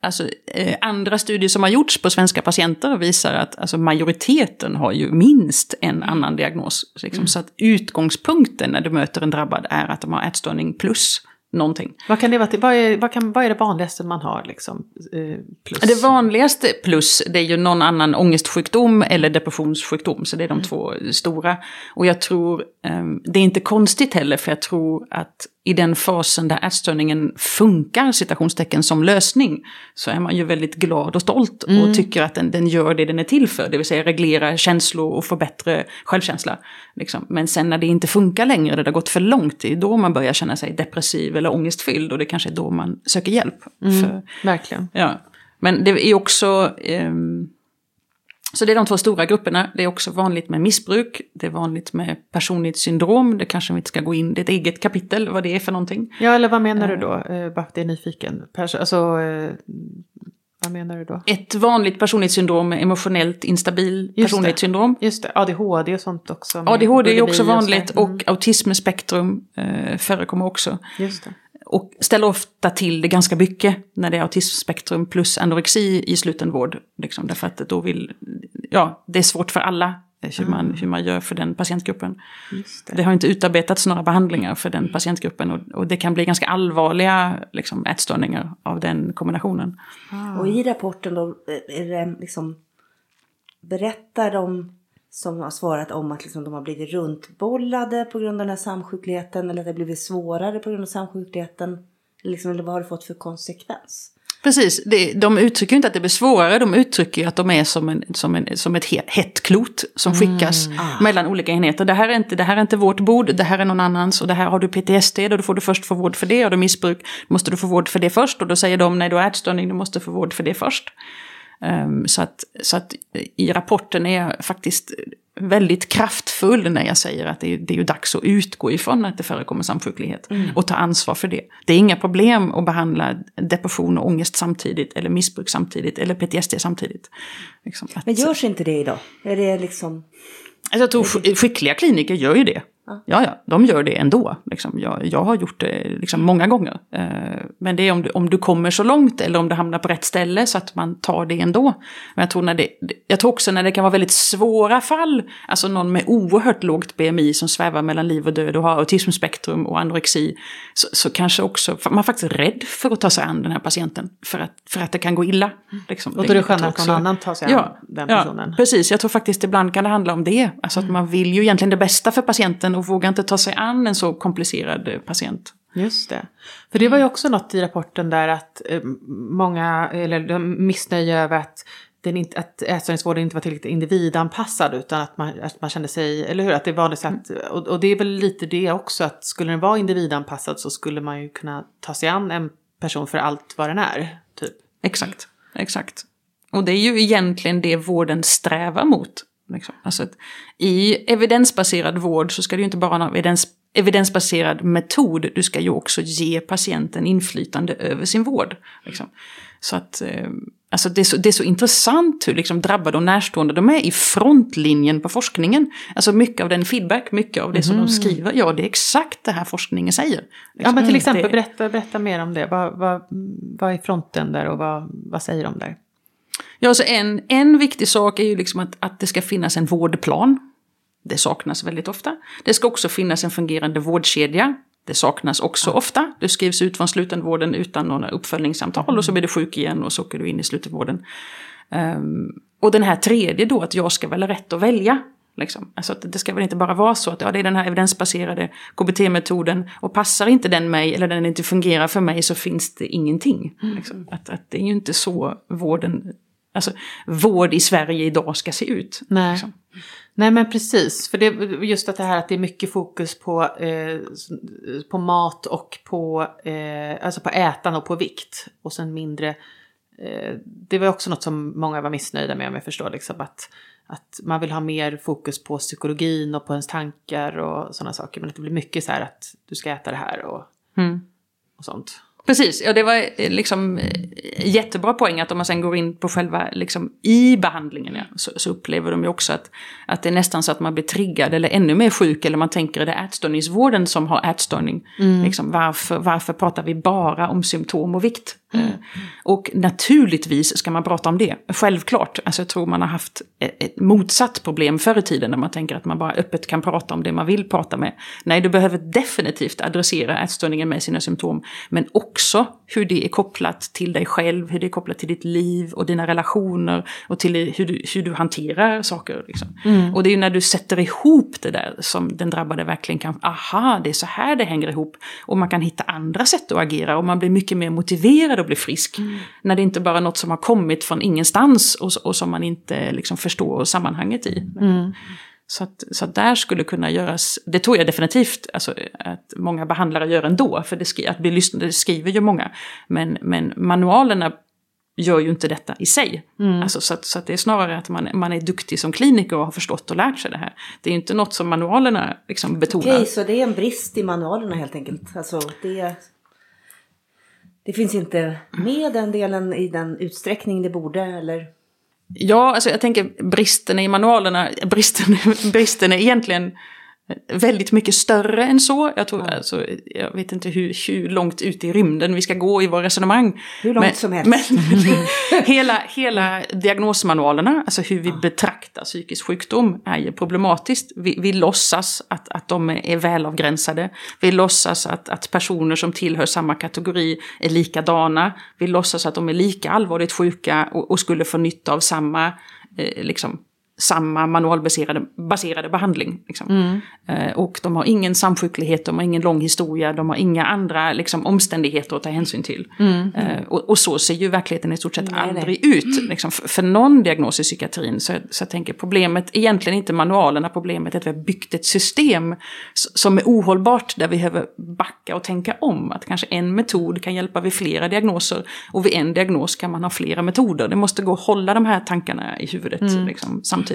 Alltså, eh, andra studier som har gjorts på svenska patienter visar att alltså, majoriteten har ju minst en annan diagnos. Liksom, Så att utgångspunkten när du möter en drabbad är att de har ätstörning plus någonting. Vad kan det vara till, vad, är, vad, kan, vad är det vanligaste man har liksom? Eh, plus? Det vanligaste plus det är ju någon annan ångestsjukdom eller depressionssjukdom. Så det är de två stora. Och jag tror, eh, det är inte konstigt heller för jag tror att i den fasen där ätstörningen funkar, citationstecken, som lösning, så är man ju väldigt glad och stolt och tycker att den, den gör det den är till för, det vill säga reglera känslor och få bättre självkänsla. Liksom. Men sen när det inte funkar längre, det har gått för långt, det är då man börjar känna sig depressiv eller ångestfylld och det kanske är då man söker hjälp. För, Verkligen. Ja, men det är också... ehm, så det är de två stora grupperna. Det är också vanligt med missbruk. Det är vanligt med personlighetssyndrom. Det kanske vi inte ska gå in, det är ett eget kapitel vad det är för någonting. Ja, eller vad menar du då? Eh, bara för att jag är nyfiken. Pers- alltså, eh, vad menar du då? Ett vanligt personlighetssyndrom är emotionellt instabil det. personlighetssyndrom. Just det, ADHD och sånt också. ADHD är också och vanligt Mm, och autismspektrum eh, förekommer också. Just det. Och ställer ofta till det ganska mycket när det är autismspektrum plus anorexi i slutenvård. Liksom, därför att då vill, ja, det är svårt för alla eh, hur man, hur man gör för den patientgruppen. Det. Det har inte utarbetats några behandlingar för den patientgruppen och, och det kan bli ganska allvarliga liksom, ätstörningar av den kombinationen. Och i rapporten då eh, är det liksom berättar de som har svarat om att liksom de har blivit runtbollade på grund av den här samsjukligheten eller att det har blivit svårare på grund av samsjukligheten. Liksom, eller vad har det fått för konsekvens? Precis, det, de uttrycker ju inte att det blir svårare, de uttrycker ju att de är som, en, som, en, som ett he, hett klot som skickas mellan olika enheter. Det här, är inte, det här är inte vårt bord, det här är någon annans och det här har du PTSD, då får du först få vård för det. Har du missbruk måste du få vård för det först och då säger de nej du har ätstörning, du måste få vård för det först. Ehm, så, att, så att i rapporten är jag faktiskt väldigt kraftfull när jag säger att det är, det är ju dags att utgå ifrån att det förekommer samsjuklighet. Och ta ansvar för det. Det är inga problem att behandla depression och ångest samtidigt, eller missbruk samtidigt, eller PTSD samtidigt. Liksom att, Men görs inte det idag? Är det liksom... Alltså jag tror sk- skickliga kliniker gör ju det. Ja, ja, de gör det ändå. Liksom. Jag, jag har gjort det liksom många gånger. Eh, men det är om du, om du kommer så långt eller om du hamnar på rätt ställe så att man tar det ändå. Men jag tror, när det, jag tror också när det kan vara väldigt svåra fall, alltså någon med oerhört lågt BMI som svävar mellan liv och död och har autismspektrum och anorexi, så, så kanske också, man är faktiskt rädd för att ta sig an den här patienten. För att, för att det kan gå illa. Liksom. Och då är det skönare tror att någon annan tar sig an den personen. Ja, precis. Jag tror faktiskt ibland kan det handla om det. Alltså att man vill ju egentligen det bästa för patienten och vågar inte ta sig an en så komplicerad eh, patient. Just det. För det var ju också något i rapporten där att eh, många, eller missnöje över att, den inte, att ätstörningsvården inte var tillräckligt individanpassad utan att man, att man kände sig, eller hur? Att det var det så att, och, och det är väl lite det också att skulle den vara individanpassad så skulle man ju kunna ta sig an en person för allt vad den är. Typ. Exakt, exakt. Och det är ju egentligen det vården strävar mot. Liksom. Alltså att I evidensbaserad vård så ska du inte bara ha en evidens, evidensbaserad metod, du ska ju också ge patienten inflytande över sin vård. Liksom. Så att, eh, alltså det, är så, det är så intressant hur liksom drabbade och närstående de är i frontlinjen på forskningen. Alltså mycket av den feedback, mycket av det som de Mhm. skriver, ja det är exakt det här forskningen säger. Ja men till Mm, exempel, det- berätta, berätta mer om det. Vad, vad, vad är fronten där och vad, vad säger de där? Ja, så en, en viktig sak är ju liksom att, att det ska finnas en vårdplan. Det saknas väldigt ofta. Det ska också finnas en fungerande vårdkedja. Det saknas också ofta. Du skrivs ut från slutenvården utan några uppföljningssamtal och så blir du sjuk igen och så åker du in i slutenvården. Ehm, och den här tredje då, att jag ska väl ha rätt att välja. Liksom. Alltså att det ska väl inte bara vara så att ja, det är den här evidensbaserade KBT-metoden och passar inte den mig eller den inte fungerar för mig så finns det ingenting. Liksom. Att, att det är ju inte så vården, alltså vård i Sverige idag ska se ut. Nej. Liksom. Nej men precis, för det, just att det här att det är mycket fokus på, eh, på mat och på, eh, alltså på ätande och på vikt. Och sen mindre, eh, det var också något som många var missnöjda med om jag förstår liksom att, att man vill ha mer fokus på psykologin och på ens tankar och sådana saker. Men att det blir mycket så här att du ska äta det här och, Mm. och sånt. Precis, ja det var eh, liksom eh, jättebra poäng att om man sen går in på själva, liksom i behandlingen ja, så, så upplever de ju också att, att det är nästan så att man blir triggad eller ännu mer sjuk eller man tänker är det ätstörningsvården som har ätstörning. Liksom, varför, varför pratar vi bara om symptom och vikt? Eh, Och naturligtvis ska man prata om det, självklart. Alltså jag tror man har haft ett, ett motsatt problem förr i tiden när man tänker att man bara öppet kan prata om det man vill prata med. Nej, du behöver definitivt adressera ätstörningen med sina symptom, men också hur det är kopplat till dig själv, hur det är kopplat till ditt liv och dina relationer och till hur du, hur du hanterar saker. Liksom. Och det är ju när du sätter ihop det där som den drabbade verkligen kan, aha, det är så här det hänger ihop. Och man kan hitta andra sätt att agera och man blir mycket mer motiverad att bli frisk. När det inte bara är något som har kommit från ingenstans och, och som man inte liksom förstår sammanhanget i. Så, att, så att där skulle kunna göras, det tror jag definitivt alltså, att många behandlare gör ändå, för det, skri, att bli lyssnade skriver ju många. Men, men manualerna gör ju inte detta i sig. Alltså, så att, så att det är snarare att man, man är duktig som kliniker och har förstått och lärt sig det här. Det är ju inte något som manualerna liksom betonar. Okej, så det är en brist i manualerna helt enkelt. Alltså det, det finns inte med den delen i den utsträckning det borde eller? Ja, alltså jag tänker bristen i manualerna, bristen, bristen är egentligen väldigt mycket större än så. Jag, tror, alltså, jag vet inte hur, hur långt ut i rymden vi ska gå i våra resonemang. Hur långt men, som helst. Men hela, hela diagnosmanualerna, alltså hur vi betraktar psykisk sjukdom, är ju problematiskt. Vi, vi låtsas att, att de är välavgränsade. Vi låtsas att, att personer som tillhör samma kategori är likadana. Vi låtsas att de är lika allvarligt sjuka och, och skulle få nytta av samma eh, liksom, samma manualbaserade baserade behandling. Liksom. Eh, och de har ingen samsjuklighet, de har ingen lång historia, de har inga andra liksom, omständigheter att ta hänsyn till. Eh, och, och så ser ju verkligheten i stort sett Nej, aldrig ut. Liksom, för, för någon diagnos i psykiatrin. Så, så jag tänker problemet, egentligen inte manualerna, problemet är att vi har byggt ett system som är ohållbart där vi behöver backa och tänka om. Att kanske en metod kan hjälpa vid flera diagnoser och vid en diagnos kan man ha flera metoder. Det måste gå att hålla de här tankarna i huvudet liksom, samtidigt.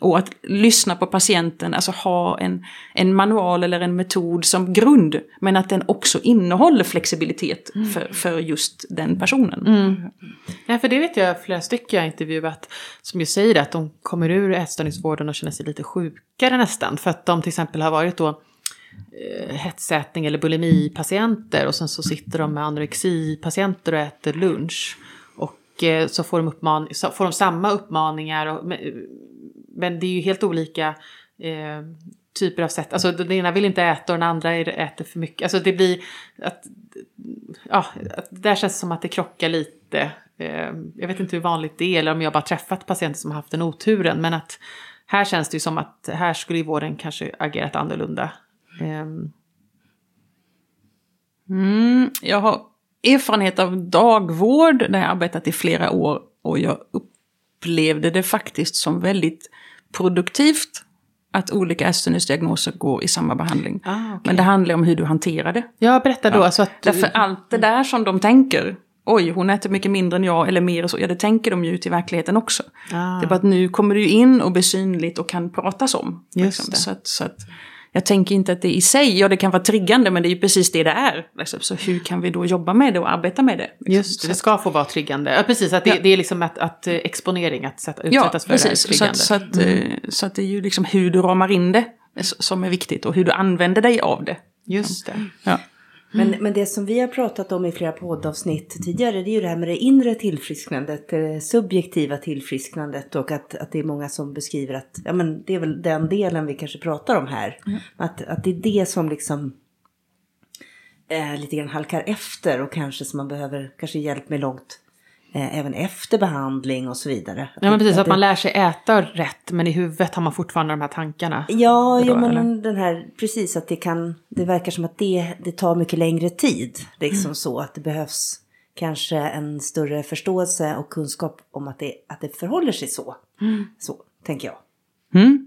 Och att lyssna på patienten, alltså ha en, en manual eller en metod som grund. Men att den också innehåller flexibilitet för, för just den personen. Nej, för det vet jag flera stycken jag har intervjuat som ju säger att de kommer ur ätstörningsvården och känner sig lite sjukare nästan. För att de till exempel har varit då eh, hetsätning eller bulimipatienter och sen så sitter de med anorexipatienter och äter lunch. Och så får de, uppman- så får de samma uppmaningar. Och, eh, men, det är ju helt olika eh, typer av sätt. Alltså den ena vill inte äta och den andra äter för mycket. Alltså det blir att, ja, att där känns det som att det krockar lite. Eh, jag vet inte hur vanligt det är eller om jag bara träffat patienter som har haft den oturen. Men att här känns det ju som att här skulle ju vården kanske agerat annorlunda. Eh, Mm, jag har erfarenhet av dagvård där jag arbetat i flera år och jag upplevde det faktiskt som väldigt produktivt att olika ätstörningsdiagnoser går i samma behandling. Ah, okej. Men det handlar om hur du hanterar det. jag berättar då alltså att... Därför allt det där som de tänker oj, hon äter mycket mindre än jag eller mer och så. Ja, det tänker de ju ut i verkligheten också. Ah. Det är bara att nu kommer du in och blir synligt och kan pratas om. Just det. Så, att, så att jag tänker inte att det i sig, ja det kan vara triggande men det är ju precis det det är. Liksom. Så hur kan vi då jobba med det och arbeta med det? liksom? Just det, Så det ska få vara triggande. Ja, precis, att det, Ja. det är liksom att, att eh, exponering, att sätta, Ja, utsättas för precis. det Så är triggande. så, att, eh, så att det är ju liksom hur du ramar in det som är viktigt och hur du använder dig av det. Just det. Ja. Men, men det som vi har pratat om i flera poddavsnitt tidigare, det är ju det här med det inre tillfrisknandet, det subjektiva tillfrisknandet och att, att det är många som beskriver att, ja men det är väl den delen vi kanske pratar om här. Att, att det är det som liksom eh, lite grann halkar efter och kanske som man behöver kanske hjälp med långt eh, även efter behandling och så vidare. Ja, men precis, att det- man lär sig äta rätt, men i huvudet har man fortfarande de här tankarna. Ja, jo, men den här, precis att det kan, det verkar som att det, det tar mycket längre tid. Liksom Mm. så att det behövs kanske en större förståelse och kunskap om att det, att det förhåller sig så. Mm. Så, tänker jag. Mm.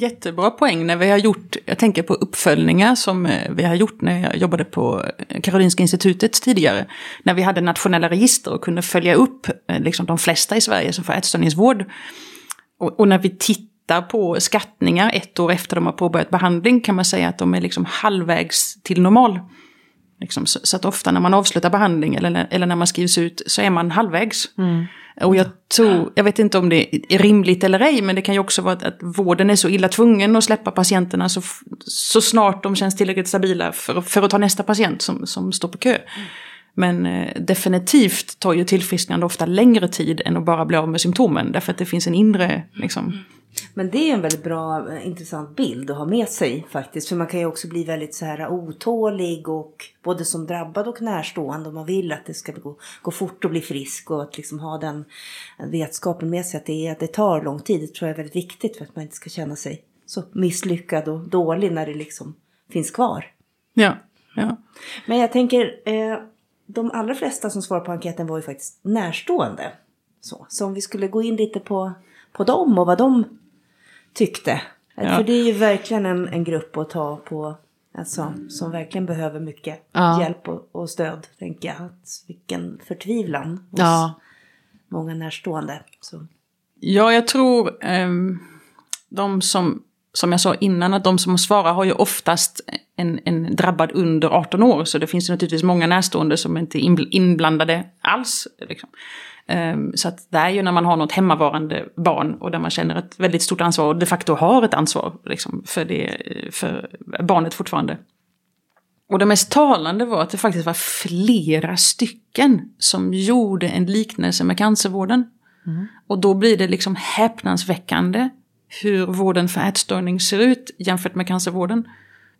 Jättebra poäng när vi har gjort, jag tänker på uppföljningar som eh, vi har gjort när jag jobbade på eh, Karolinska institutet tidigare. När vi hade nationella register och kunde följa upp eh, liksom de flesta i Sverige som får ätstörningsvård. Och, och när vi tittar på skattningar ett år efter de har påbörjat behandling kan man säga att de är liksom halvvägs till normal. Liksom, så, så att ofta när man avslutar behandling eller, när- eller när man skrivs ut så är man halvvägs. Och jag tror, jag vet inte om det är rimligt eller ej, men det kan ju också vara att, att vården är så illa tvungen att släppa patienterna så, så snart de känns tillräckligt stabila för, för att ta nästa patient som, som står på kö. Men eh, definitivt tar ju tillfrisknande ofta längre tid än att bara bli av med symptomen, därför att det finns en inre liksom, Men det är en väldigt bra, eh, intressant bild att ha med sig faktiskt. För man kan ju också bli väldigt så här otålig och både som drabbad och närstående. Och man vill att det ska gå, gå fort och bli frisk och att liksom ha den vetskapen med sig att det, är, att det tar lång tid. Det tror jag är väldigt viktigt för att man inte ska känna sig så misslyckad och dålig när det liksom finns kvar. ja, ja. Men jag tänker, eh, de allra flesta som svarar på enkäten var ju faktiskt närstående. Så, så om vi skulle gå in lite på, på dem och vad de tyckte. Ja. För det är ju verkligen en, en grupp att ta på, alltså, som verkligen behöver mycket Ja. hjälp och, och stöd, tänker jag. Att, vilken förtvivlan hos Ja, många närstående. Så. Ja, jag tror ehm, de som, som jag sa innan, att de som svarar har ju oftast en, en drabbad under 18 år. Så det finns ju naturligtvis många närstående som inte är inbl- inblandade alls. Liksom. Ehm, så att det är ju när man har något hemmavarande barn och där man känner ett väldigt stort ansvar och de facto har ett ansvar liksom, för, det, för barnet fortfarande. Och det mest talande var att det faktiskt var flera stycken som gjorde en liknelse med cancervården. Och då blir det liksom häpnadsväckande hur vården för ätstörning ser ut jämfört med cancervården.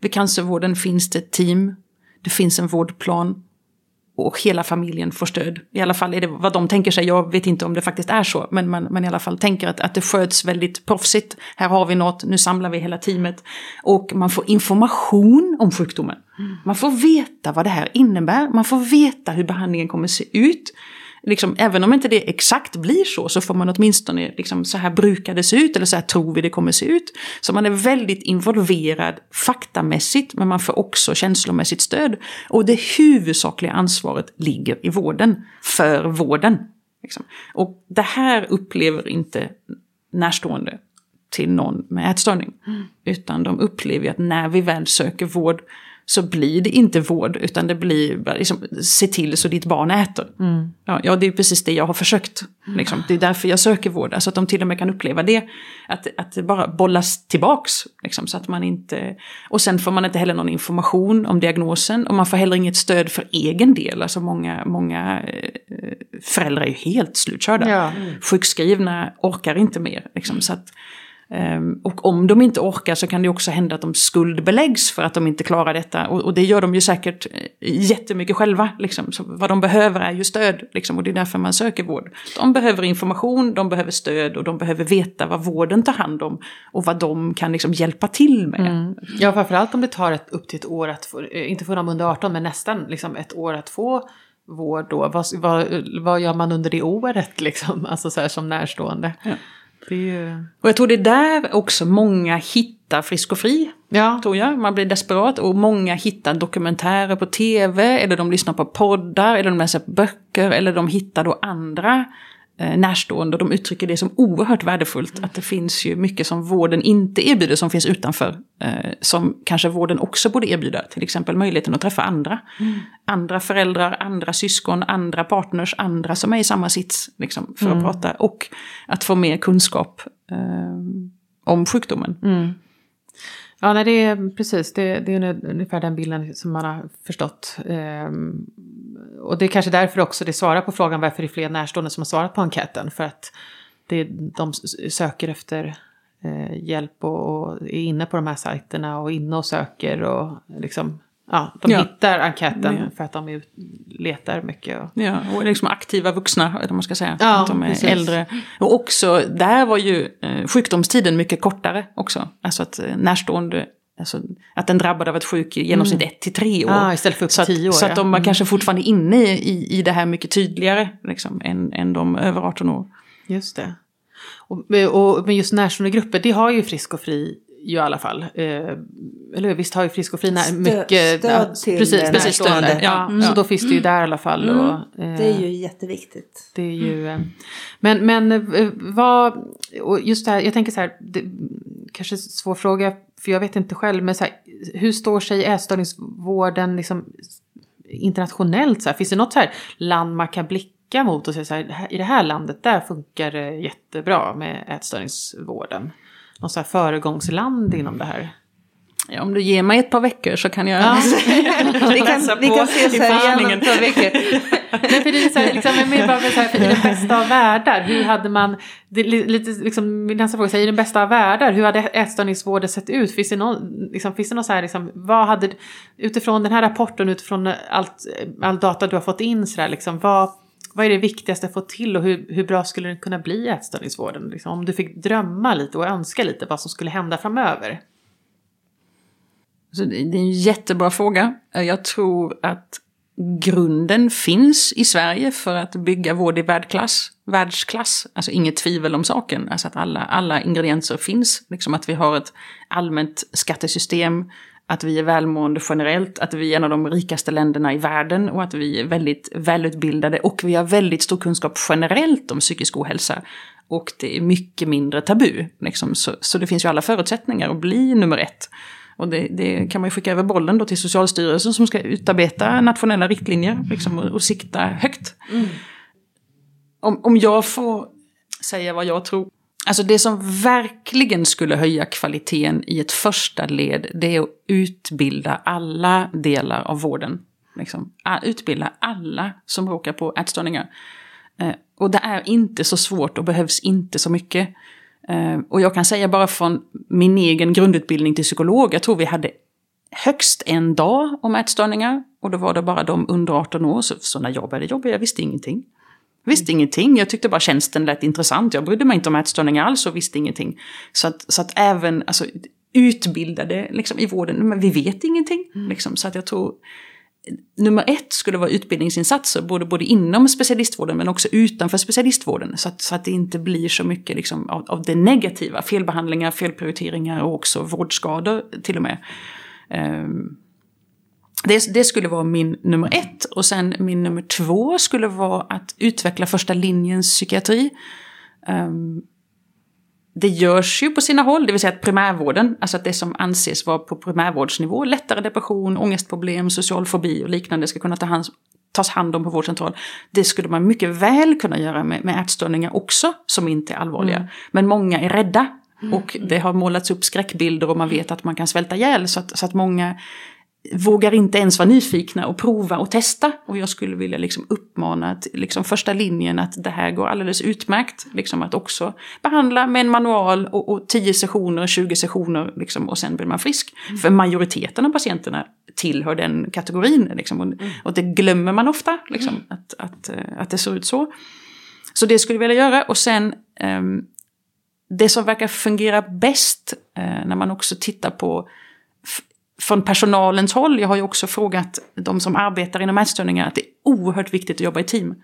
Vid cancervården finns det ett team, det finns en vårdplan och hela familjen får stöd. I alla fall är det vad de tänker sig, jag vet inte om det faktiskt är så, men man, man i alla fall tänker att, att det sköts väldigt proffsigt. Här har vi något, nu samlar vi hela teamet. Och man får information om sjukdomen. Man får veta vad det här innebär, man får veta hur behandlingen kommer se ut. Liksom, även om inte det exakt blir så, så får man åtminstone liksom, så här brukar det se ut, eller så här tror vi det kommer se ut. Så man är väldigt involverad faktamässigt, men man får också känslomässigt stöd. Och det huvudsakliga ansvaret ligger i vården, för vården. Liksom. Och det här upplever inte närstående till någon med ätstörning. Utan de upplever att när vi väl söker vård så blir det inte vård, utan det blir liksom, se till så ditt barn äter. Ja, ja, det är precis det jag har försökt. Liksom. Det är därför jag söker vård, alltså att de till och med kan uppleva det. Att, att det bara bollas tillbaks, liksom, så att man inte... Och sen får man inte heller någon information om diagnosen, och man får heller inget stöd för egen del. Alltså många, många eh, föräldrar är ju helt slutkörda. Ja. Sjukskrivna orkar inte mer. Liksom, så att, Och om de inte orkar så kan det också hända att de skuldbeläggs för att de inte klarar detta. Och, det gör de ju säkert eh, jättemycket själva. Liksom. Så vad de behöver är ju stöd. Liksom, och det är därför man söker vård. De behöver information, de behöver stöd och de behöver veta vad vården tar hand om. Och vad de kan liksom hjälpa till med. Ja, framförallt om det tar ett, upp till ett år att få, eh, inte få dem under 18, men nästan liksom ett år att få vård då. Vad, vad, vad gör man under det året liksom? Alltså så här som närstående. Är ju... Och jag tror det är där också många hittar Frisk och Fri. Ja. tror jag. Man blir desperat och många hittar dokumentärer på tv eller de lyssnar på poddar eller de läser böcker eller de hittar då andra närstående och de uttrycker det som oerhört värdefullt. Att det finns ju mycket som vården inte erbjuder som finns utanför. Eh, som kanske vården också borde erbjuda. Till exempel möjligheten att träffa andra. Andra föräldrar, andra syskon, andra partners, andra som är i samma sits. Liksom, för att prata och att få mer kunskap eh, om sjukdomen. Ja, nej, det är precis. Det, det är ungefär den bilden som man har förstått. Ehm, och det är kanske därför också det svarar på frågan varför det är fler närstående som har svarat på enkäten. För att det, de söker efter eh, hjälp och, och är inne på de här sajterna och inne och söker och liksom, ja, de Ja. hittar enkäten Ja. för att de letar mycket. Och, Ja, och liksom aktiva vuxna, eller man ska säga. Ja, att de är precis. äldre. Och också, där var ju eh, sjukdomstiden mycket kortare också. Alltså att eh, närstående, alltså att den drabbade av ett sjuk i genomsnitt ett till tre år. Ah, istället för upp till så att, tio år, Så att ja. de var Mm. kanske fortfarande inne i, i det här mycket tydligare liksom, än, än de över 18 år. Just det. Och, och, men just närstående grupper, det har ju Frisk och Fri ju i alla fall. Eh, eller visst har ju Frisk och Fri Stö- mycket... stöd till precis, precis, stöd. Ja, Mm. Så då finns det ju där i alla fall. Och, eh, Det är ju jätteviktigt. det är ju... eh, Men, men eh, vad... Och just det här, jag tänker så här, det, kanske en svår fråga, för jag vet inte själv, men så här, hur står sig ätstörningsvården liksom internationellt? Så här? Finns det något så här land man kan blicka mot och säga så här, i det här landet, där funkar det jättebra med ätstörningsvården? Något så här föregångsland inom det här? Ja, om du ger mig ett par veckor så kan jag Ja. Vi kan, vi kan ses här igen om två veckor. Nej, för det är så här, liksom, menar bara för så här, för i den bästa av världar, hur hade man, det lite liksom, min nästa fråga, så här, i den bästa av världar, hur hade ätstörningsvården sett ut? Finns det någon, liksom, finns det någon så här, liksom, vad hade, utifrån den här rapporten, utifrån allt, all data du har fått in, så där, liksom, vad, vad är det viktigaste att få till och hur, hur bra skulle den kunna bli i ätstörningsvården? Liksom, om du fick drömma lite och önska lite vad som skulle hända framöver. Så det det är en jättebra fråga. Jag tror att grunden finns i Sverige för att bygga vård i världsklass. världsklass. Alltså inget tvivel om saken. Alltså att alla, alla ingredienser finns. Liksom att vi har ett allmänt skattesystem, att vi är välmående generellt, att vi är en av de rikaste länderna i världen och att vi är väldigt välutbildade och vi har väldigt stor kunskap generellt om psykisk ohälsa. Och det är mycket mindre tabu. Liksom. Så, så det finns ju alla förutsättningar att bli nummer ett. Och det, det kan man ju skicka över bollen då till Socialstyrelsen som ska utarbeta nationella riktlinjer liksom, och, och sikta högt. Om, om jag får säga vad jag tror. Alltså det som verkligen skulle höja kvaliteten i ett första led, det är att utbilda alla delar av vården. Liksom. Utbilda alla som råkar på ätstörningar. Eh, och det är inte så svårt och behövs inte så mycket. Eh, och jag kan säga bara från min egen grundutbildning till psykolog, jag tror vi hade högst en dag om ätstörningar. Och då var det bara de under 18 år, så, så när jag började jobba, jag visste ingenting. Visste ingenting, jag tyckte bara tjänsten lät intressant. Jag brydde mig inte om ätstörningar alls och visste ingenting. Så att, så att även alltså, utbildade liksom, i vården, men vi vet ingenting. Liksom, så att jag tror nummer ett skulle vara utbildningsinsatser, både, både inom specialistvården men också utanför specialistvården. Så att, så att det inte blir så mycket liksom, av, av det negativa, felbehandlingar, felprioriteringar och också vårdskador till och med. Ehm, det, det skulle vara min nummer ett. Och sen min nummer två skulle vara att utveckla första linjens psykiatri. Ehm, det görs ju på sina håll, det vill säga att primärvården, alltså att det som anses vara på primärvårdsnivå, lättare depression, ångestproblem, social fobi och liknande ska kunna ta hand, tas hand om på vårdcentral. Det skulle man mycket väl kunna göra med, med ätstörningar också, som inte är allvarliga. Men många är rädda. Och det har målats upp skräckbilder och man vet att man kan svälta ihjäl. Så att, så att många vågar inte ens vara nyfikna och prova och testa. Och jag skulle vilja liksom uppmana till liksom första linjen att det här går alldeles utmärkt. Liksom att också behandla med en manual och, och 10 sessioner, 20 sessioner liksom, och sen blir man frisk. För majoriteten av patienterna tillhör den kategorin. Liksom, och, och det glömmer man ofta, liksom, att, att, eh, att det ser ut så. Så det skulle jag vilja göra. Och sen ehm, det som verkar fungera bäst eh, när man också tittar på från personalens håll, jag har ju också frågat de som arbetar inom ätstörningar att det är oerhört viktigt att jobba i team.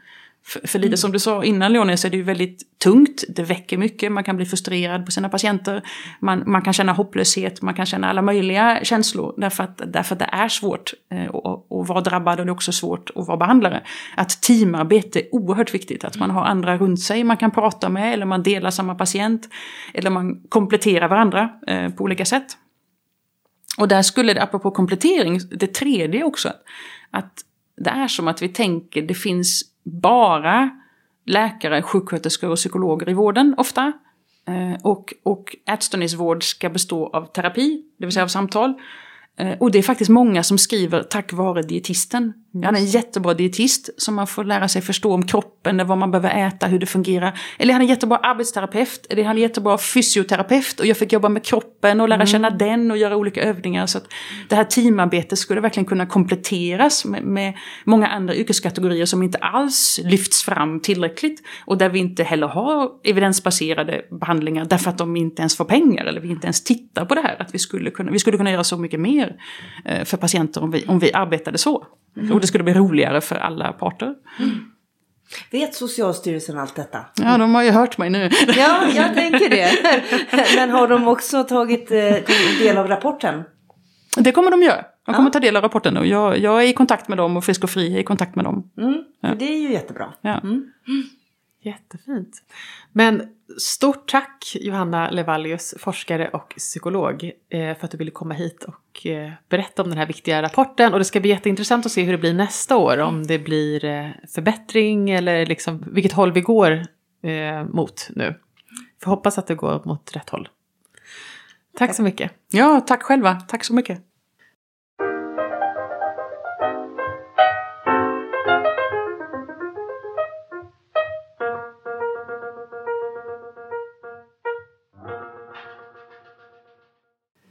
För, för lite som du sa innan Leonie så är det ju väldigt tungt, det väcker mycket, man kan bli frustrerad på sina patienter. Man, man kan känna hopplöshet, man kan känna alla möjliga känslor därför att, därför att det är svårt eh, att, att vara drabbad och det är också svårt att vara behandlare. Att teamarbete är oerhört viktigt, att man har andra runt sig man kan prata med eller man delar samma patient. Eller man kompletterar varandra eh, på olika sätt. Och där skulle det, apropå komplettering, det tredje också, att det är som att vi tänker det finns bara läkare, sjuksköterskor och psykologer i vården ofta. Eh, och, och ätstörningsvård ska bestå av terapi, det vill säga av samtal. Eh, och det är faktiskt många som skriver tack vare dietisten. Jag hade en jättebra dietist som man får lära sig förstå om kroppen, vad man behöver äta, hur det fungerar. Eller jag hade en jättebra arbetsterapeut, eller jag hade en jättebra fysioterapeut och jag fick jobba med kroppen och lära mm. känna den och göra olika övningar. Så att det här teamarbetet skulle verkligen kunna kompletteras med, med många andra yrkeskategorier som inte alls lyfts fram tillräckligt. Och där vi inte heller har evidensbaserade behandlingar därför att de inte ens får pengar eller vi inte ens tittar på det här. Att vi skulle kunna, vi skulle kunna göra så mycket mer eh, för patienter om vi, om vi arbetade så. Mm. Det skulle bli roligare för alla parter. Mm. Vet Socialstyrelsen allt detta? Ja, de har ju hört mig nu. Ja, jag tänker det. Men har de också tagit eh, del av rapporten? Det kommer de göra. De kommer ja. ta del av rapporten och jag, jag, är i kontakt med dem och Frisk och Fri är i kontakt med dem. Mm, ja. Det är ju jättebra. Ja. Mm. Jättefint. Men stort tack Johanna Levallius, forskare och psykolog, eh, för att du ville komma hit och eh, berätta om den här viktiga rapporten. Och det ska bli jätteintressant att se hur det blir nästa år, om det blir eh, förbättring eller liksom vilket håll vi går mot nu. För hoppas att det går mot rätt håll. Tack så mycket. Ja, tack själva. Tack så mycket.